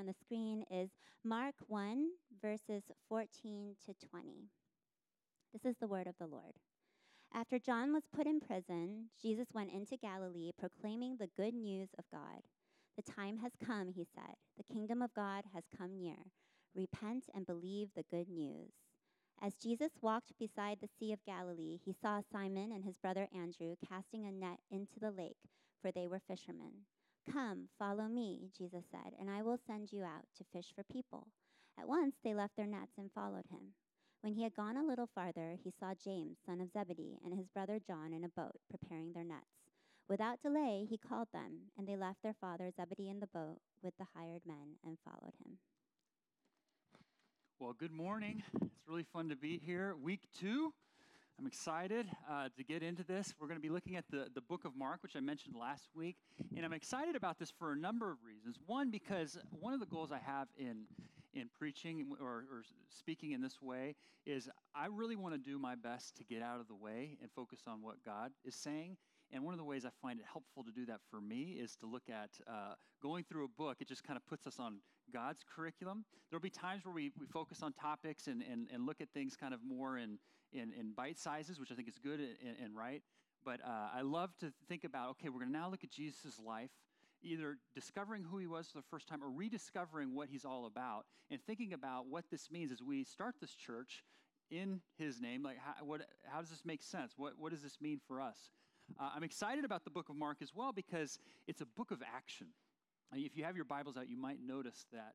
on the screen is Mark 1, verses 14 to 20. This is the word of the Lord. After John was put in prison, Jesus went into Galilee proclaiming the good news of God. The time has come, he said. The kingdom of God has come near. Repent and believe the good news. As Jesus walked beside the Sea of Galilee, he saw Simon and his brother Andrew casting a net into the lake, for they were fishermen. Come, follow me, Jesus said, and I will send you out to fish for people. At once they left their nets and followed him. When he had gone a little farther, he saw James, son of Zebedee, and his brother John in a boat, preparing their nets. Without delay, he called them, and they left their father Zebedee in the boat with the hired men and followed him. Well, good morning. It's really fun to be here. Week two. I'm excited uh, to get into this. We're going to be looking at the, the book of Mark, which I mentioned last week. And I'm excited about this for a number of reasons. One, because one of the goals I have in, in preaching or, or speaking in this way is I really want to do my best to get out of the way and focus on what God is saying. And one of the ways I find it helpful to do that for me is to look at uh, going through a book. It just kind of puts us on God's curriculum. There'll be times where we, we focus on topics and, and, and look at things kind of more in, in, in bite sizes, which I think is good and, and right. But uh, I love to think about okay, we're going to now look at Jesus' life, either discovering who he was for the first time or rediscovering what he's all about, and thinking about what this means as we start this church in his name. Like, how, what, how does this make sense? What, what does this mean for us? Uh, I'm excited about the book of Mark as well because it's a book of action. If you have your Bibles out, you might notice that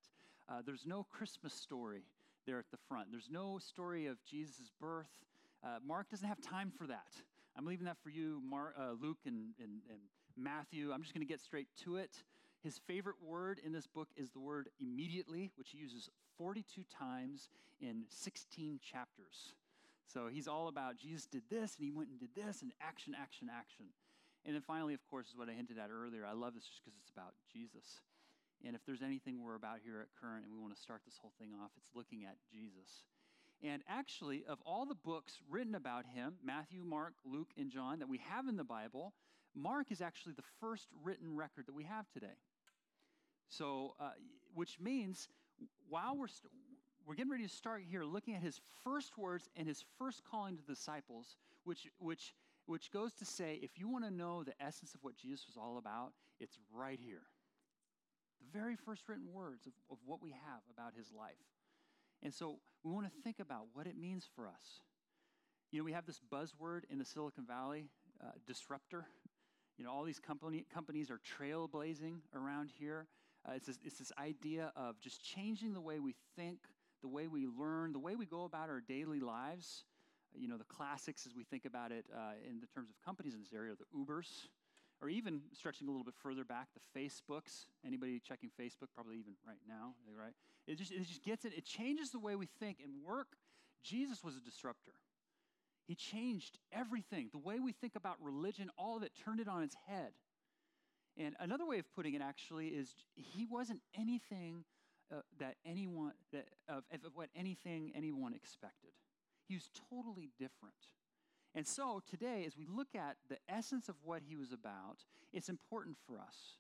uh, there's no Christmas story there at the front. There's no story of Jesus' birth. Uh, Mark doesn't have time for that. I'm leaving that for you, Mark, uh, Luke, and, and, and Matthew. I'm just going to get straight to it. His favorite word in this book is the word immediately, which he uses 42 times in 16 chapters. So he's all about Jesus did this and he went and did this and action, action, action. And then finally, of course, is what I hinted at earlier. I love this just because it's about Jesus. And if there's anything we're about here at Current and we want to start this whole thing off, it's looking at Jesus. And actually, of all the books written about him Matthew, Mark, Luke, and John that we have in the Bible Mark is actually the first written record that we have today. So, uh, which means while we're, st- we're getting ready to start here looking at his first words and his first calling to disciples, which, which, which goes to say if you want to know the essence of what Jesus was all about, it's right here. The very first written words of, of what we have about his life. And so we want to think about what it means for us. You know, we have this buzzword in the Silicon Valley uh, disruptor. You know, all these company, companies are trailblazing around here. Uh, it's, this, it's this idea of just changing the way we think, the way we learn, the way we go about our daily lives. You know, the classics as we think about it uh, in the terms of companies in this area, the Ubers, or even stretching a little bit further back, the Facebooks. Anybody checking Facebook? Probably even right now, right? It just, it just gets it. It changes the way we think and work. Jesus was a disruptor. He changed everything. The way we think about religion, all of it, turned it on its head. And another way of putting it actually is he wasn't anything uh, that anyone that of, of what anything anyone expected. He was totally different. And so today, as we look at the essence of what he was about, it's important for us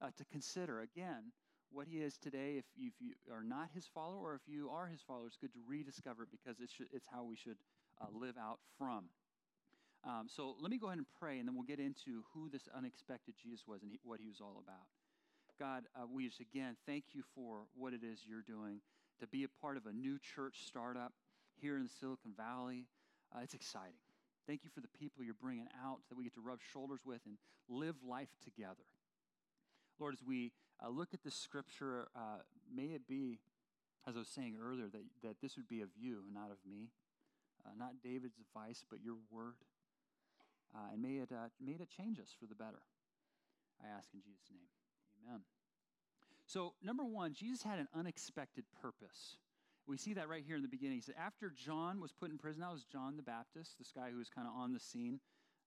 uh, to consider again what he is today. If you, if you, are not his follower, or if you are his follower, it's good to rediscover it because it's, it's how we should uh, live out from. Um, so let me go ahead and pray, and then we'll get into who this unexpected Jesus was and he, what he was all about. God, uh, we just again thank you for what it is you're doing to be a part of a new church startup here in the Silicon Valley. Uh, it's exciting. Thank you for the people you're bringing out that we get to rub shoulders with and live life together. Lord, as we uh, look at this scripture, uh, may it be, as I was saying earlier, that, that this would be of you, not of me. Uh, not David's advice, but your word. Uh, and may it, uh, may it change us for the better. I ask in Jesus' name. Amen. So, number one, Jesus had an unexpected purpose. We see that right here in the beginning. He said, after John was put in prison, that was John the Baptist, this guy who was kind of on the scene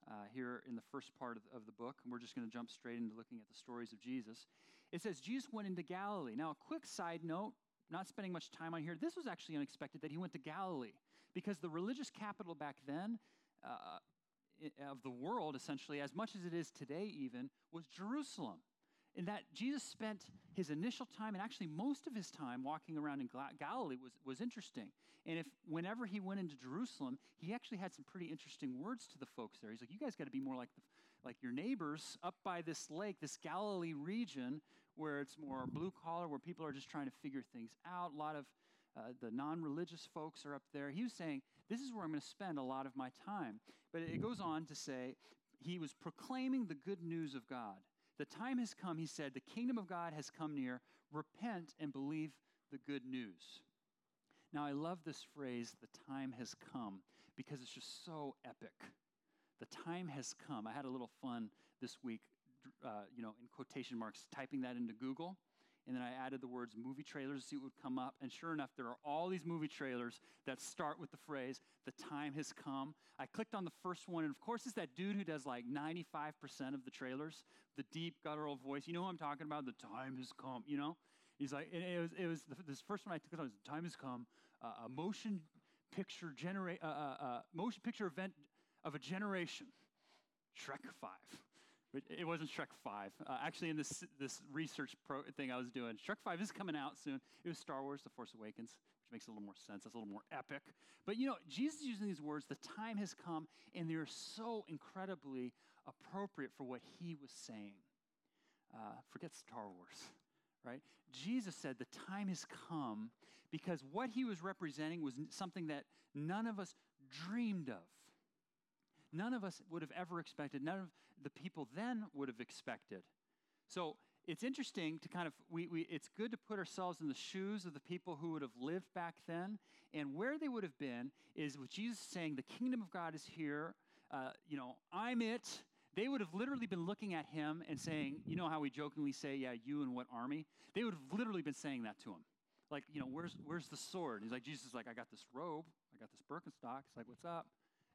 uh, here in the first part of, of the book. And we're just going to jump straight into looking at the stories of Jesus. It says, Jesus went into Galilee. Now, a quick side note, not spending much time on here, this was actually unexpected that he went to Galilee because the religious capital back then, uh, of the world, essentially, as much as it is today, even, was Jerusalem. In that Jesus spent his initial time and actually most of his time walking around in Galilee was, was interesting. And if whenever he went into Jerusalem, he actually had some pretty interesting words to the folks there. He's like, you guys got to be more like the, like your neighbors up by this lake, this Galilee region where it's more blue collar, where people are just trying to figure things out. A lot of uh, the non religious folks are up there. He was saying, This is where I'm going to spend a lot of my time. But it goes on to say, He was proclaiming the good news of God. The time has come, he said, the kingdom of God has come near. Repent and believe the good news. Now, I love this phrase, the time has come, because it's just so epic. The time has come. I had a little fun this week, uh, you know, in quotation marks, typing that into Google and then I added the words movie trailers to see what would come up. And sure enough, there are all these movie trailers that start with the phrase, the time has come. I clicked on the first one, and of course, it's that dude who does like 95% of the trailers, the deep guttural voice. You know who I'm talking about? The time has come, you know? He's like, it was, it was the, this first one I took on, the time has come, uh, a motion picture generate, uh, uh, uh, motion picture event of a generation. Shrek 5. It wasn't Shrek 5. Uh, actually, in this, this research pro thing I was doing, Shrek 5 is coming out soon. It was Star Wars The Force Awakens, which makes a little more sense. That's a little more epic. But you know, Jesus is using these words, the time has come, and they're so incredibly appropriate for what he was saying. Uh, forget Star Wars, right? Jesus said the time has come because what he was representing was something that none of us dreamed of none of us would have ever expected, none of the people then would have expected. So it's interesting to kind of, we, we, it's good to put ourselves in the shoes of the people who would have lived back then. And where they would have been is with Jesus saying, The kingdom of God is here. Uh, you know, I'm it. They would have literally been looking at him and saying, You know how we jokingly say, Yeah, you and what army? They would have literally been saying that to him. Like, you know, where's, where's the sword? He's like, Jesus is like, I got this robe. I got this Birkenstock. He's like, What's up?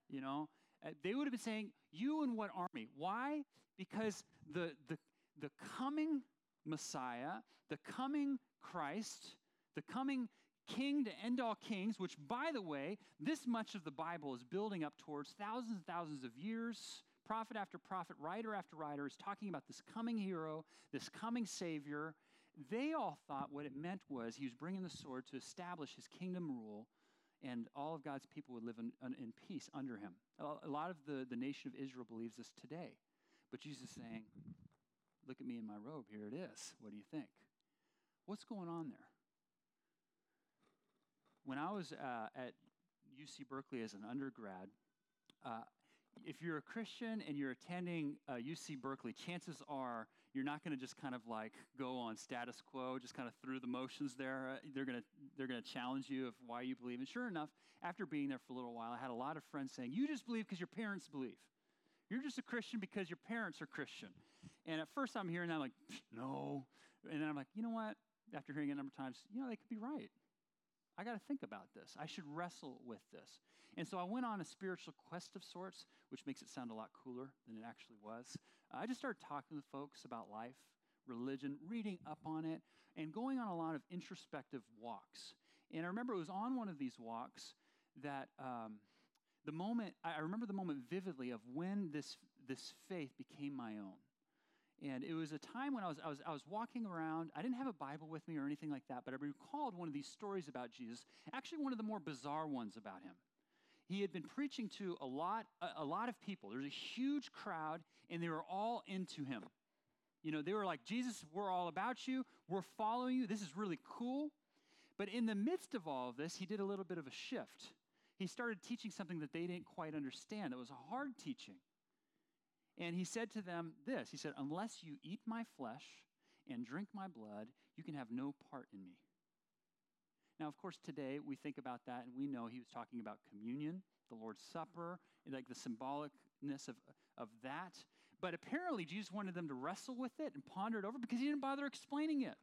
You know, uh, they would have been saying, You and what army? Why? Because the, the, the coming Messiah, the coming Christ, the coming King to end all kings, which, by the way, this much of the Bible is building up towards thousands and thousands of years. Prophet after prophet, writer after writer is talking about this coming hero, this coming Savior. They all thought what it meant was he was bringing the sword to establish his kingdom rule and all of God's people would live in, in peace under him. A lot of the, the nation of Israel believes this today. But Jesus is saying, Look at me in my robe. Here it is. What do you think? What's going on there? When I was uh, at UC Berkeley as an undergrad, uh, if you're a Christian and you're attending uh, UC Berkeley, chances are you're not going to just kind of like go on status quo, just kind of through the motions there. Uh, they're going to they're going to challenge you of why you believe. And sure enough, after being there for a little while, I had a lot of friends saying, "You just believe because your parents believe. You're just a Christian because your parents are Christian." And at first, I'm hearing that I'm like, "No," and then I'm like, "You know what?" After hearing it a number of times, you know, they could be right. I got to think about this. I should wrestle with this. And so I went on a spiritual quest of sorts, which makes it sound a lot cooler than it actually was. I just started talking with folks about life, religion, reading up on it, and going on a lot of introspective walks. And I remember it was on one of these walks that um, the moment, I remember the moment vividly of when this, this faith became my own. And it was a time when I was, I, was, I was walking around. I didn't have a Bible with me or anything like that, but I recalled one of these stories about Jesus, actually, one of the more bizarre ones about him. He had been preaching to a lot, a, lot of people. There was a huge crowd, and they were all into him. You know, they were like, Jesus, we're all about you. We're following you. This is really cool. But in the midst of all of this, he did a little bit of a shift. He started teaching something that they didn't quite understand. It was a hard teaching. And he said to them this He said, Unless you eat my flesh and drink my blood, you can have no part in me. Now, of course, today we think about that and we know he was talking about communion, the Lord's Supper, like the symbolicness of, of that. But apparently, Jesus wanted them to wrestle with it and ponder it over because he didn't bother explaining it.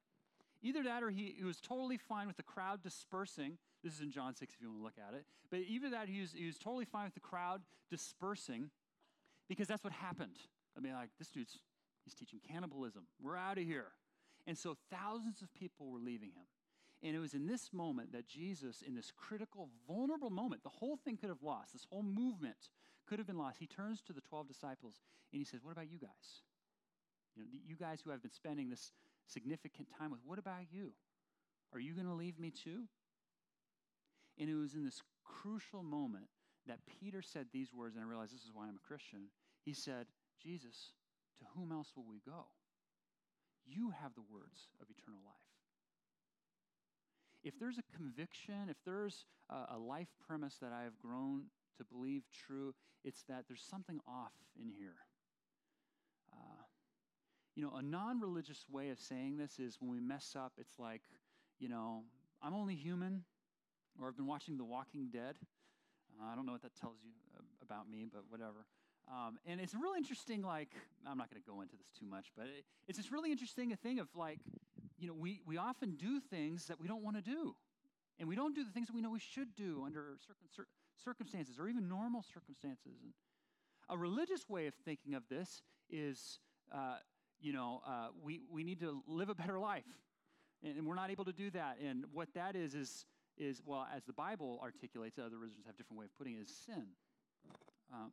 Either that or he, he was totally fine with the crowd dispersing. This is in John 6 if you want to look at it. But either that he was, he was totally fine with the crowd dispersing because that's what happened. I mean, like, this dude's, he's teaching cannibalism. We're out of here. And so thousands of people were leaving him. And it was in this moment that Jesus, in this critical, vulnerable moment, the whole thing could have lost, this whole movement could have been lost. He turns to the 12 disciples and he says, What about you guys? You know, you guys who I've been spending this significant time with, what about you? Are you going to leave me too? And it was in this crucial moment that Peter said these words, and I realized this is why I'm a Christian. He said, Jesus, to whom else will we go? You have the words of eternal life. If there's a conviction, if there's a, a life premise that I have grown to believe true, it's that there's something off in here. Uh, you know, a non religious way of saying this is when we mess up, it's like, you know, I'm only human, or I've been watching The Walking Dead. Uh, I don't know what that tells you uh, about me, but whatever. Um, and it's really interesting, like, I'm not going to go into this too much, but it, it's this really interesting thing of like, you know, we, we often do things that we don't want to do. And we don't do the things that we know we should do under certain circumstances or even normal circumstances. And a religious way of thinking of this is, uh, you know, uh, we, we need to live a better life. And, and we're not able to do that. And what that is, is, is well, as the Bible articulates, other religions have different way of putting it, is sin. Um,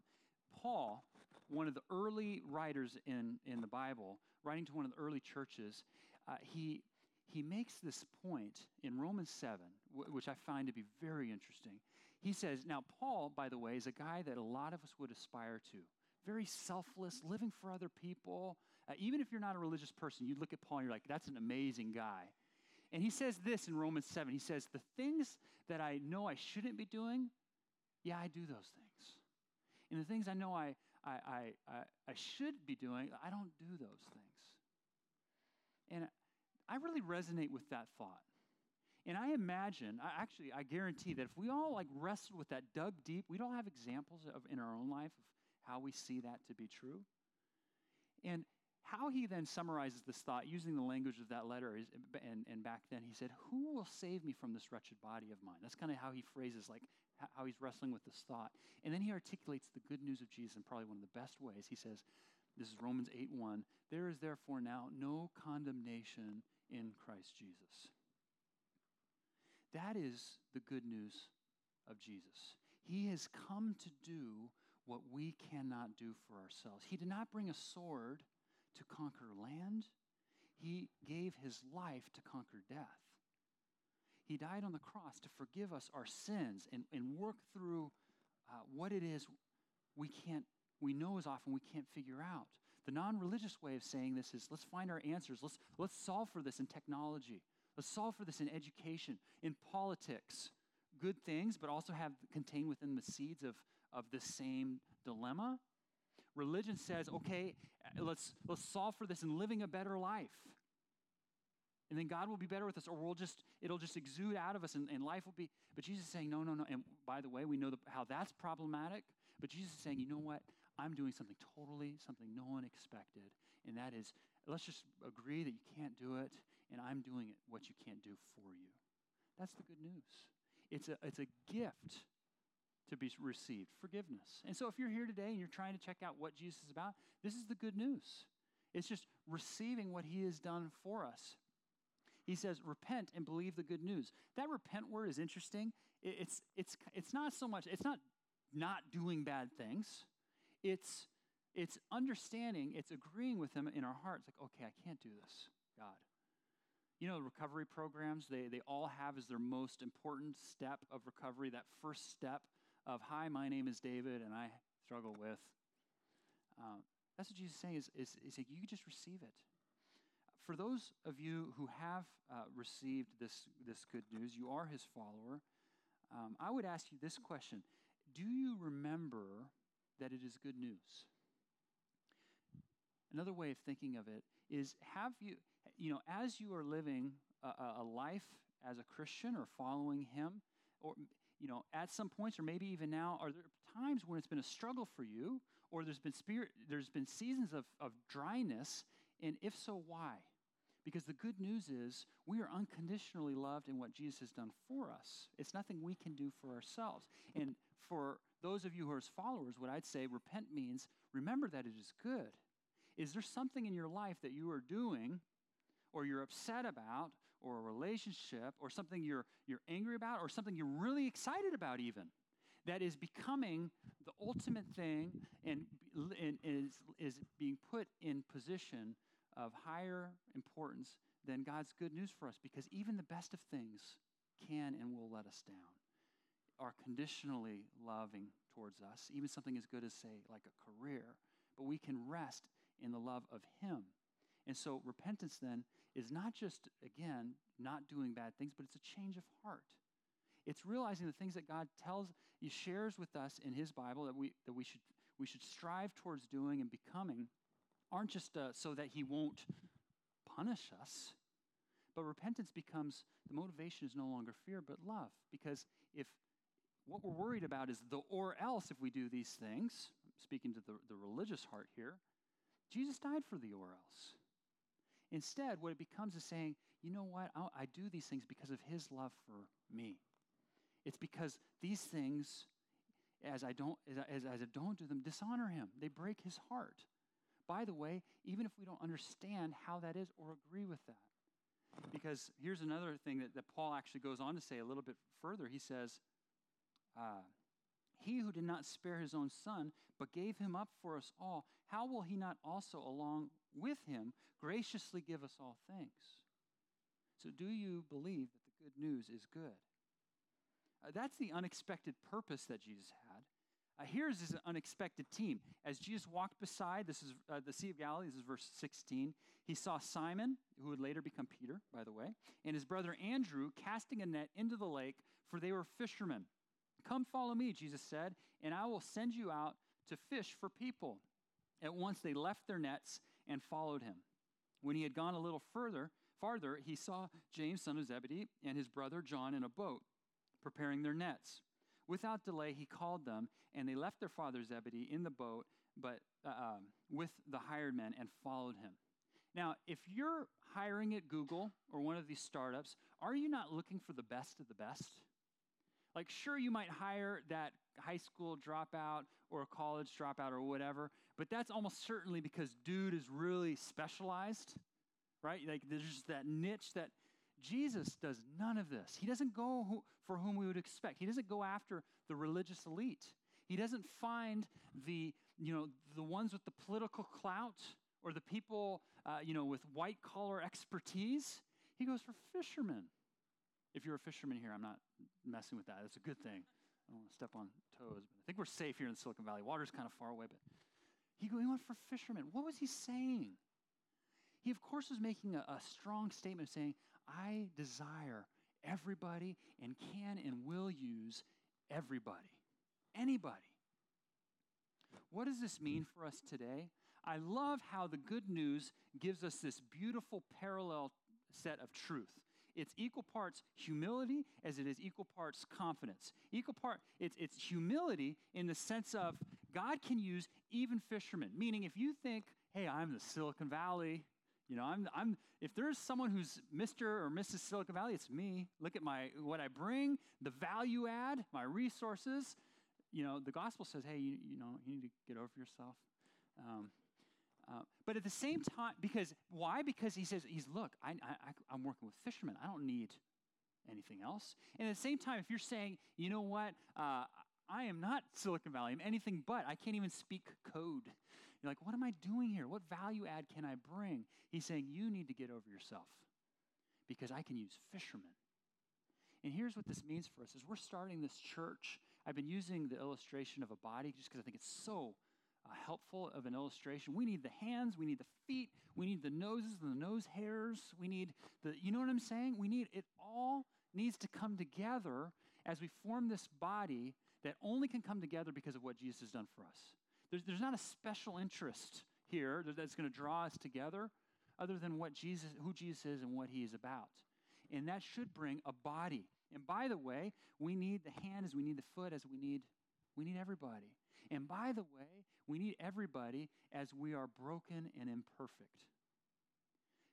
Paul, one of the early writers in, in the Bible, writing to one of the early churches, uh, he, he makes this point in Romans 7, w- which I find to be very interesting. He says, Now, Paul, by the way, is a guy that a lot of us would aspire to. Very selfless, living for other people. Uh, even if you're not a religious person, you look at Paul and you're like, That's an amazing guy. And he says this in Romans 7. He says, The things that I know I shouldn't be doing, yeah, I do those things. And the things I know I, I, I, I, I should be doing, I don't do those things. And I really resonate with that thought. And I imagine, I actually, I guarantee that if we all like wrestled with that, dug deep, we'd all have examples of in our own life of how we see that to be true. And how he then summarizes this thought using the language of that letter is, and, and back then he said, Who will save me from this wretched body of mine? That's kind of how he phrases, like how he's wrestling with this thought. And then he articulates the good news of Jesus in probably one of the best ways. He says, This is Romans 8 1. There is therefore now no condemnation in Christ Jesus. That is the good news of Jesus. He has come to do what we cannot do for ourselves. He did not bring a sword to conquer land, He gave His life to conquer death. He died on the cross to forgive us our sins and, and work through uh, what it is we can't, we know as often we can't figure out. The non religious way of saying this is let's find our answers. Let's, let's solve for this in technology. Let's solve for this in education, in politics. Good things, but also have contained within the seeds of, of the same dilemma. Religion says, okay, uh, let's, let's solve for this in living a better life. And then God will be better with us, or we'll just, it'll just exude out of us and, and life will be. But Jesus is saying, no, no, no. And by the way, we know the, how that's problematic. But Jesus is saying, you know what? I'm doing something totally, something no one expected. And that is, let's just agree that you can't do it, and I'm doing it what you can't do for you. That's the good news. It's a, it's a gift to be received forgiveness. And so if you're here today and you're trying to check out what Jesus is about, this is the good news. It's just receiving what he has done for us. He says, repent and believe the good news. That repent word is interesting. It's, it's, it's not so much, it's not not doing bad things. It's, it's understanding, it's agreeing with him in our hearts, like, okay, I can't do this, God. You know, recovery programs, they, they all have as their most important step of recovery, that first step of, hi, my name is David, and I struggle with. Um, that's what Jesus is saying is, is, is that you just receive it. For those of you who have uh, received this, this good news, you are his follower, um, I would ask you this question Do you remember that it is good news? Another way of thinking of it is have you, you know, as you are living a, a life as a Christian or following him, or, you know, at some points, or maybe even now, are there times when it's been a struggle for you, or there's been spirit, there's been seasons of, of dryness, and if so, why? Because the good news is we are unconditionally loved in what Jesus has done for us. It's nothing we can do for ourselves. And for those of you who are his followers, what I'd say repent means remember that it is good. Is there something in your life that you are doing or you're upset about or a relationship or something you're, you're angry about or something you're really excited about even that is becoming the ultimate thing and, and is, is being put in position of higher importance than God's good news for us because even the best of things can and will let us down, are conditionally loving towards us, even something as good as, say, like a career. But we can rest in the love of Him. And so repentance then is not just, again, not doing bad things, but it's a change of heart. It's realizing the things that God tells, He shares with us in His Bible that we, that we, should, we should strive towards doing and becoming aren't just uh, so that He won't punish us, but repentance becomes the motivation is no longer fear, but love. Because if what we're worried about is the or else if we do these things, speaking to the, the religious heart here, Jesus died for the or else. Instead, what it becomes is saying, you know what? I, I do these things because of his love for me. It's because these things, as I don't, as, as I don't do them, dishonor him. They break his heart. By the way, even if we don't understand how that is or agree with that. Because here's another thing that, that Paul actually goes on to say a little bit further. He says, uh, He who did not spare his own son, but gave him up for us all, how will he not also, along with him, graciously give us all things? So, do you believe that the good news is good? Uh, that's the unexpected purpose that Jesus. Uh, here's his unexpected team. As Jesus walked beside, this is uh, the Sea of Galilee, this is verse 16, he saw Simon, who would later become Peter, by the way, and his brother Andrew casting a net into the lake, for they were fishermen. Come follow me, Jesus said, and I will send you out to fish for people. At once they left their nets and followed him. When he had gone a little further, farther, he saw James, son of Zebedee, and his brother John in a boat, preparing their nets. Without delay, he called them, and they left their father Zebedee in the boat, but uh, um, with the hired men, and followed him. Now, if you're hiring at Google or one of these startups, are you not looking for the best of the best? Like, sure, you might hire that high school dropout or a college dropout or whatever, but that's almost certainly because dude is really specialized, right? Like, there's just that niche that Jesus does none of this. He doesn't go who, for whom we would expect. He doesn't go after the religious elite. He doesn't find the, you know, the ones with the political clout or the people, uh, you know, with white collar expertise. He goes for fishermen. If you're a fisherman here, I'm not messing with that. It's a good thing. I don't want to step on toes, but I think we're safe here in Silicon Valley. Water's kind of far away, but he, he went for fishermen. What was he saying? He, of course, was making a, a strong statement saying, I desire everybody and can and will use everybody, anybody. What does this mean for us today? I love how the good news gives us this beautiful parallel set of truth. It's equal parts humility as it is equal parts confidence. Equal part, it's, it's humility in the sense of God can use even fishermen. Meaning, if you think, hey, I'm the Silicon Valley, you know, I'm, I'm, if there's someone who's Mr. or Mrs. Silicon Valley, it's me. Look at my, what I bring, the value add, my resources. You know, the gospel says, hey, you, you know, you need to get over yourself. Um, uh, but at the same time, because why? Because he says, he's look, I, I, I'm working with fishermen. I don't need anything else. And at the same time, if you're saying, you know what, uh, I am not Silicon Valley, I'm anything but, I can't even speak code. You're like, what am I doing here? What value add can I bring? He's saying, you need to get over yourself because I can use fishermen. And here's what this means for us is we're starting this church. I've been using the illustration of a body just because I think it's so uh, helpful of an illustration. We need the hands, we need the feet, we need the noses and the nose hairs, we need the, you know what I'm saying? We need, it all needs to come together as we form this body that only can come together because of what Jesus has done for us. There's, there's not a special interest here that's going to draw us together other than what Jesus, who Jesus is and what he is about. And that should bring a body. And by the way, we need the hand as we need the foot as we need we need everybody. And by the way, we need everybody as we are broken and imperfect.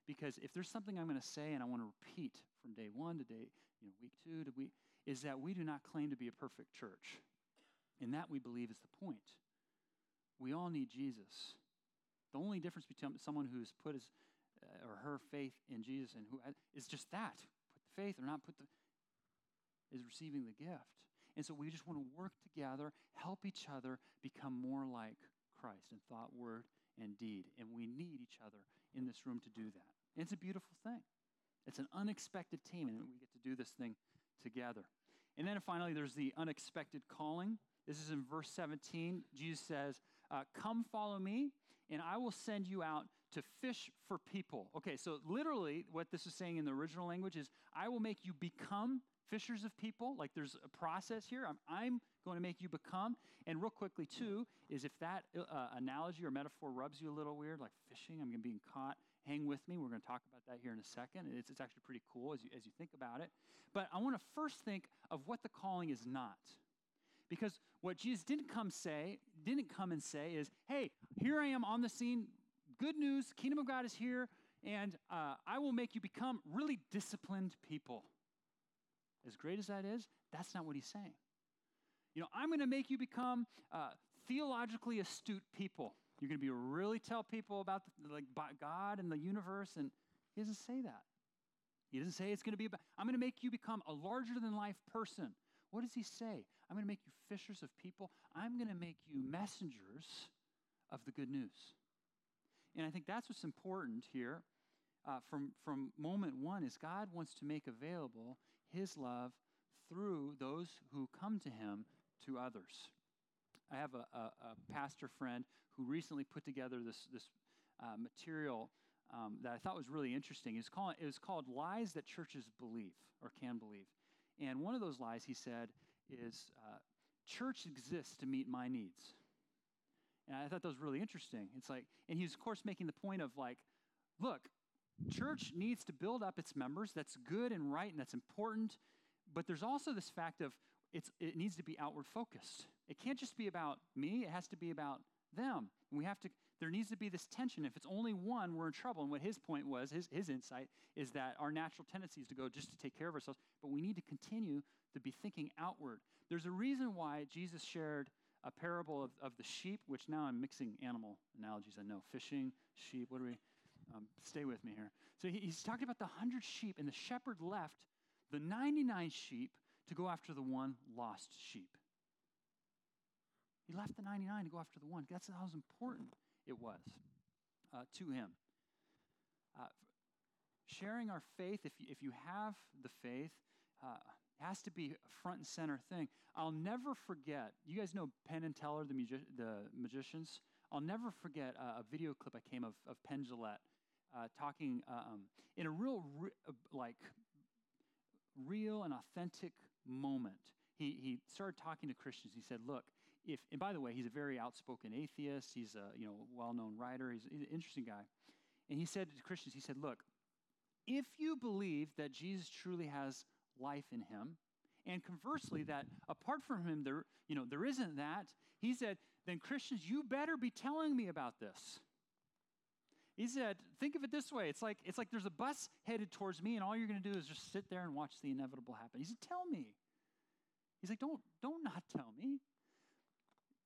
Because if there's something I'm going to say and I want to repeat from day one to day, you know, week two to week, is that we do not claim to be a perfect church. And that we believe is the point. We all need Jesus. The only difference between someone who's put his uh, or her faith in Jesus and who is just that put the faith or not put the is receiving the gift. And so we just want to work together, help each other become more like Christ in thought, word, and deed. And we need each other in this room to do that. And it's a beautiful thing. It's an unexpected team, and we get to do this thing together. And then finally, there's the unexpected calling. This is in verse 17. Jesus says, uh, Come follow me, and I will send you out to fish for people. Okay, so literally, what this is saying in the original language is, I will make you become fishers of people. Like there's a process here. I'm, I'm going to make you become. And real quickly, too, is if that uh, analogy or metaphor rubs you a little weird, like fishing, I'm going to being caught, hang with me. We're going to talk about that here in a second. It's, it's actually pretty cool as you, as you think about it. But I want to first think of what the calling is not. Because what Jesus didn't come say, didn't come and say is, hey, here I am on the scene. Good news, kingdom of God is here, and uh, I will make you become really disciplined people. As great as that is, that's not what he's saying. You know, I'm going to make you become uh, theologically astute people. You're going to be really tell people about the, like God and the universe, and he doesn't say that. He doesn't say it's going to be about, I'm going to make you become a larger than life person. What does he say? I'm going to make you fishers of people. I'm going to make you messengers of the good news. And I think that's what's important here uh, from, from moment one is God wants to make available his love through those who come to him to others. I have a, a, a pastor friend who recently put together this, this uh, material um, that I thought was really interesting. It's called, it was called Lies That Churches Believe or Can Believe. And one of those lies, he said, is uh, church exists to meet my needs. And I thought that was really interesting. It's like, and he's, of course, making the point of like, look, church needs to build up its members. That's good and right, and that's important. But there's also this fact of it's, it needs to be outward focused. It can't just be about me, it has to be about them. And we have to, there needs to be this tension. If it's only one, we're in trouble. And what his point was, his, his insight, is that our natural tendency is to go just to take care of ourselves, but we need to continue to be thinking outward. There's a reason why Jesus shared a parable of, of the sheep, which now I'm mixing animal analogies, I know. Fishing, sheep, what do we, um, stay with me here. So he, he's talking about the hundred sheep, and the shepherd left the 99 sheep to go after the one lost sheep. He left the 99 to go after the one. That's how important it was uh, to him. Uh, sharing our faith, if you, if you have the faith, uh, has to be a front and center thing. I'll never forget, you guys know Penn and Teller, the, magi- the magicians? I'll never forget a video clip I came of, of Penn Jillette uh, talking um, in a real, re- uh, like, real and authentic moment. He, he started talking to Christians. He said, Look, if, and by the way, he's a very outspoken atheist. He's a you know, well known writer. He's, he's an interesting guy. And he said to Christians, He said, Look, if you believe that Jesus truly has life in him, and conversely, that apart from him, there, you know, there isn't that, he said, then Christians, you better be telling me about this. He said, think of it this way. It's like, it's like there's a bus headed towards me, and all you're going to do is just sit there and watch the inevitable happen. He said, tell me. He's like, don't, don't not tell me.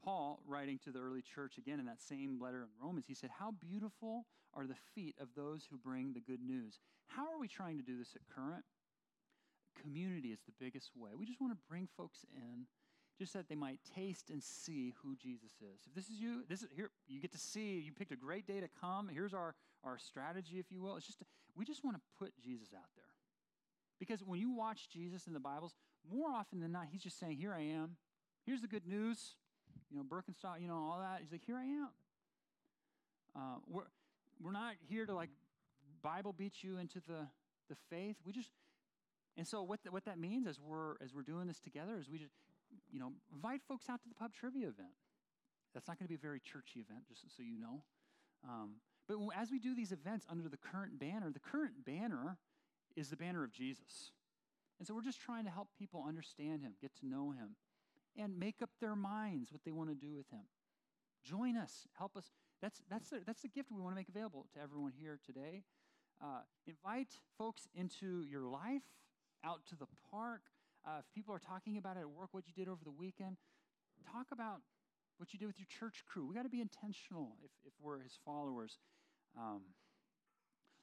Paul, writing to the early church again in that same letter in Romans, he said, How beautiful are the feet of those who bring the good news. How are we trying to do this at Current? Community is the biggest way. We just want to bring folks in just that they might taste and see who Jesus is. If this is you, this is here, you get to see, you picked a great day to come. Here's our, our strategy, if you will. It's just, we just want to put Jesus out there. Because when you watch Jesus in the Bibles, more often than not, he's just saying, Here I am. Here's the good news. You know, Birkenstock, you know, all that. He's like, Here I am. Uh, we're, we're not here to like Bible beat you into the, the faith. We just, and so what, the, what that means as we're, as we're doing this together is we just, you know, invite folks out to the pub trivia event. That's not going to be a very churchy event, just so you know. Um, but as we do these events under the current banner, the current banner is the banner of Jesus. And so we're just trying to help people understand him, get to know him, and make up their minds what they want to do with him. Join us, help us. That's, that's, the, that's the gift we want to make available to everyone here today. Uh, invite folks into your life, out to the park, uh, if people are talking about it at work, what you did over the weekend, talk about what you did with your church crew. We got to be intentional if, if we're his followers. Um,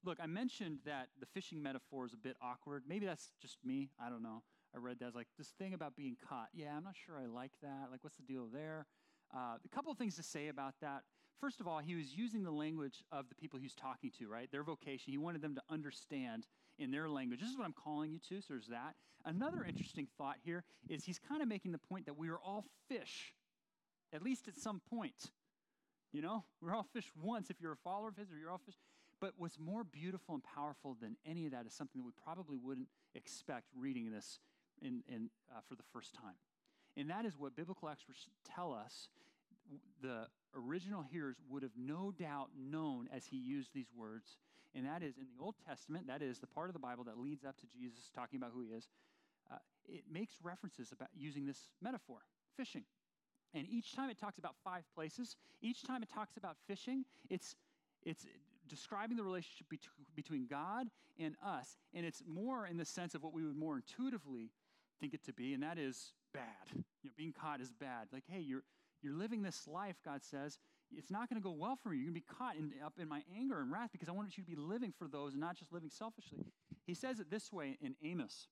look, I mentioned that the fishing metaphor is a bit awkward. Maybe that's just me. I don't know. I read that as like this thing about being caught. Yeah, I'm not sure I like that. Like, what's the deal there? Uh, a couple of things to say about that. first of all, he was using the language of the people he's talking to, right? Their vocation. He wanted them to understand in their language. This is what I'm calling you to, so there's that. Another interesting thought here is he's kind of making the point that we are all fish, at least at some point. You know, we're all fish once if you're a follower of his or you're all fish. But what's more beautiful and powerful than any of that is something that we probably wouldn't expect reading this in, in, uh, for the first time. And that is what biblical experts tell us the original hearers would have no doubt known as he used these words. And that is in the Old Testament, that is the part of the Bible that leads up to Jesus talking about who he is. Uh, it makes references about using this metaphor, fishing. And each time it talks about five places, each time it talks about fishing, it's, it's describing the relationship between God and us. And it's more in the sense of what we would more intuitively think it to be, and that is bad. You know, being caught is bad. Like, hey, you're, you're living this life, God says. It's not going to go well for you. You're going to be caught in, up in my anger and wrath because I want you to be living for those and not just living selfishly. He says it this way in Amos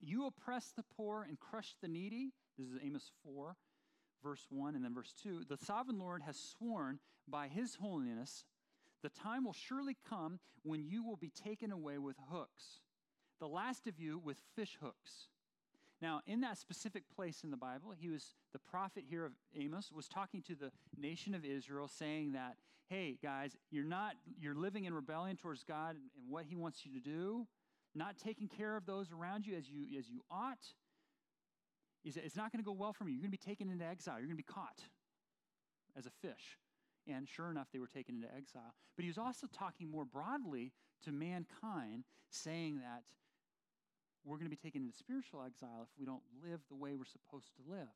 You oppress the poor and crush the needy. This is Amos 4, verse 1, and then verse 2. The sovereign Lord has sworn by his holiness, the time will surely come when you will be taken away with hooks, the last of you with fish hooks. Now, in that specific place in the Bible, he was the prophet here of Amos was talking to the nation of Israel, saying that, hey, guys, you're not, you're living in rebellion towards God and, what he wants you to do, not taking care of those around you as you as you ought. It's not going to go well for you. You're going to be taken into exile. You're going to be caught as a fish. And sure enough, they were taken into exile. But he was also talking more broadly to mankind, saying that we're going to be taken into spiritual exile if we don't live the way we're supposed to live.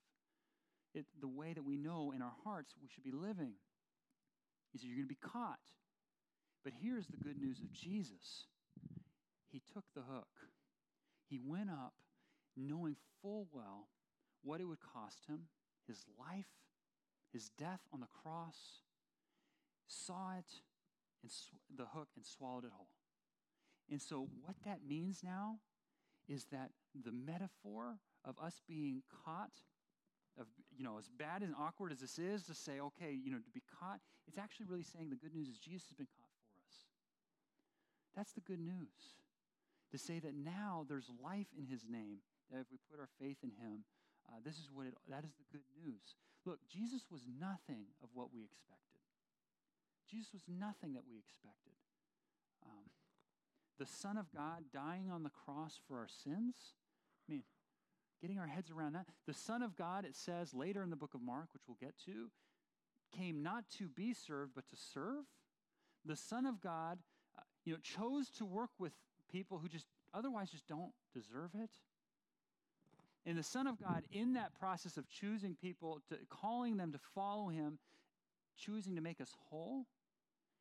It, the way that we know in our hearts we should be living. He said, You're going to be caught. But here's the good news of Jesus He took the hook. He went up knowing full well what it would cost him his life, his death on the cross, saw it, and sw- the hook, and swallowed it whole. And so, what that means now is that the metaphor of us being caught, of, you know, as bad and awkward as this is to say, okay, you know, to be caught, it's actually really saying the good news is Jesus has been caught for us. That's the good news. To say that now there's life in his name, that if we put our faith in him, uh, this is what it, that is the good news. Look, Jesus was nothing of what we expected. Jesus was nothing that we expected. The Son of God dying on the cross for our sins. I mean, getting our heads around that. The Son of God, it says later in the book of Mark, which we'll get to, came not to be served, but to serve. The Son of God, uh, you know, chose to work with people who just otherwise just don't deserve it. And the Son of God, in that process of choosing people, to calling them to follow Him, choosing to make us whole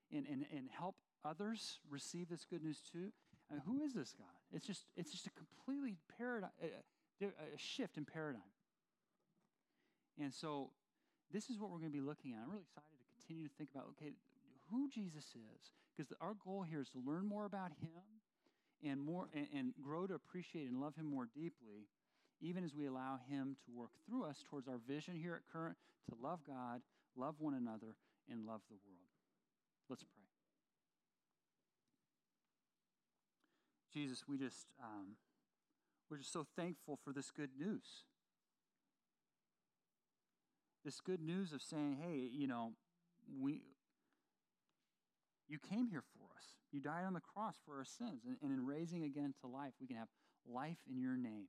and, and, and help others receive this good news too. I mean, who is this God? It's just, it's just a completely paradigm, a, a shift in paradigm. And so, this is what we're going to be looking at. I'm really excited to continue to think about okay, who Jesus is, because our goal here is to learn more about Him and more and, and grow to appreciate and love Him more deeply, even as we allow Him to work through us towards our vision here at Current to love God, love one another, and love the world. Let's pray. Jesus, we just, um, we're just so thankful for this good news. This good news of saying, hey, you know, we, you came here for us. You died on the cross for our sins. And, and in raising again to life, we can have life in your name.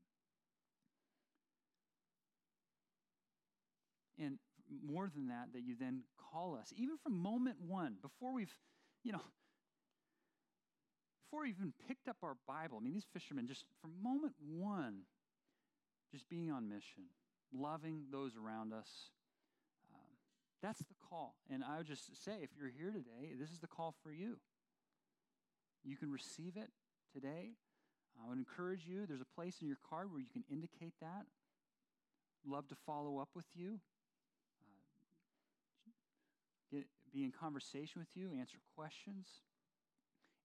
And more than that, that you then call us, even from moment one, before we've, you know, before we even picked up our Bible, I mean, these fishermen, just from moment one, just being on mission, loving those around us. Um, that's the call. And I would just say, if you're here today, this is the call for you. You can receive it today. I would encourage you, there's a place in your card where you can indicate that. Love to follow up with you, uh, get, be in conversation with you, answer questions.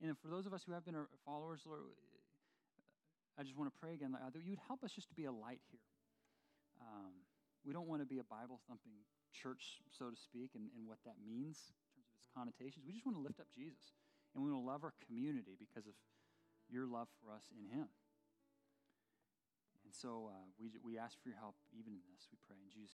And for those of us who have been followers, Lord, I just want to pray again that you would help us just to be a light here. Um, we don't want to be a Bible thumping church, so to speak, and, and what that means in terms of its connotations. We just want to lift up Jesus. And we want to love our community because of your love for us in Him. And so uh, we, we ask for your help even in this. We pray in Jesus'